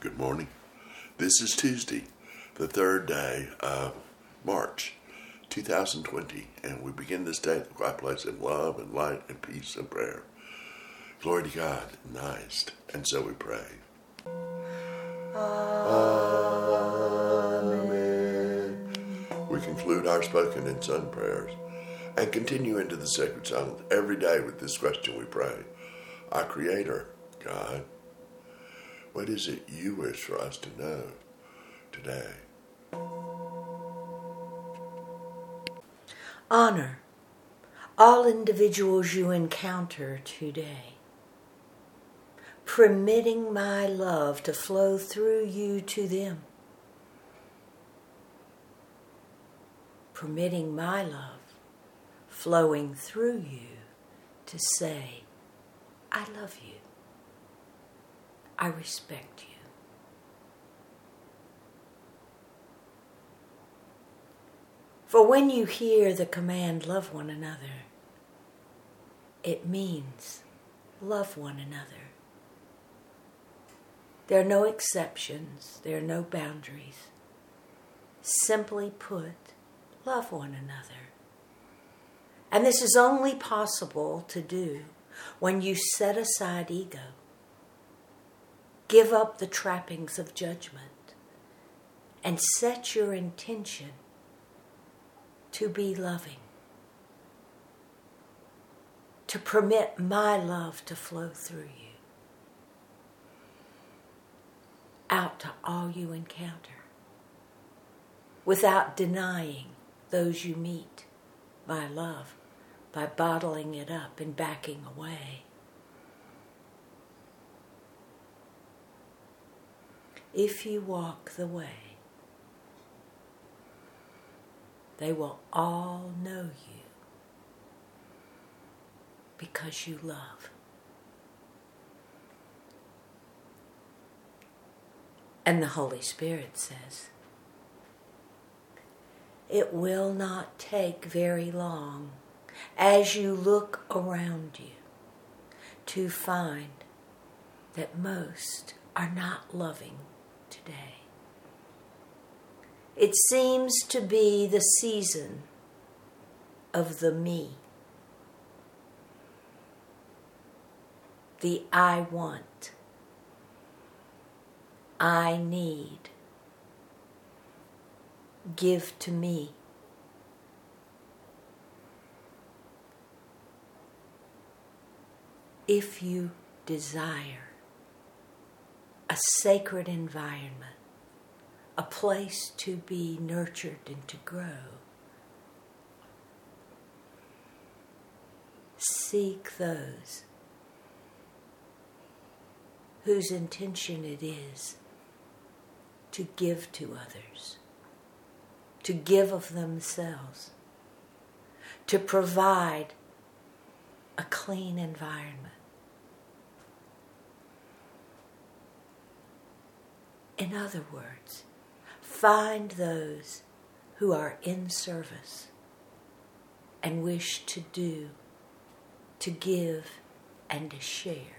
Good morning. This is Tuesday, the third day of March 2020, and we begin this day at the quiet place in love and light and peace and prayer. Glory to God in the highest. And so we pray. Amen. We conclude our spoken and sung prayers and continue into the sacred silence every day with this question we pray Our Creator, God, what is it you wish for us to know today? Honor all individuals you encounter today, permitting my love to flow through you to them, permitting my love flowing through you to say, I love you. I respect you. For when you hear the command, love one another, it means love one another. There are no exceptions, there are no boundaries. Simply put, love one another. And this is only possible to do when you set aside ego Give up the trappings of judgment and set your intention to be loving, to permit my love to flow through you out to all you encounter without denying those you meet by love, by bottling it up and backing away. If you walk the way, they will all know you because you love. And the Holy Spirit says, it will not take very long as you look around you to find that most are not loving today. It seems to be the season of the me. The I want. I need. Give to me. If you desire a sacred environment, a place to be nurtured and to grow. Seek those whose intention it is to give to others, to give of themselves, to provide a clean environment In other words, find those who are in service and wish to do, to give, and to share.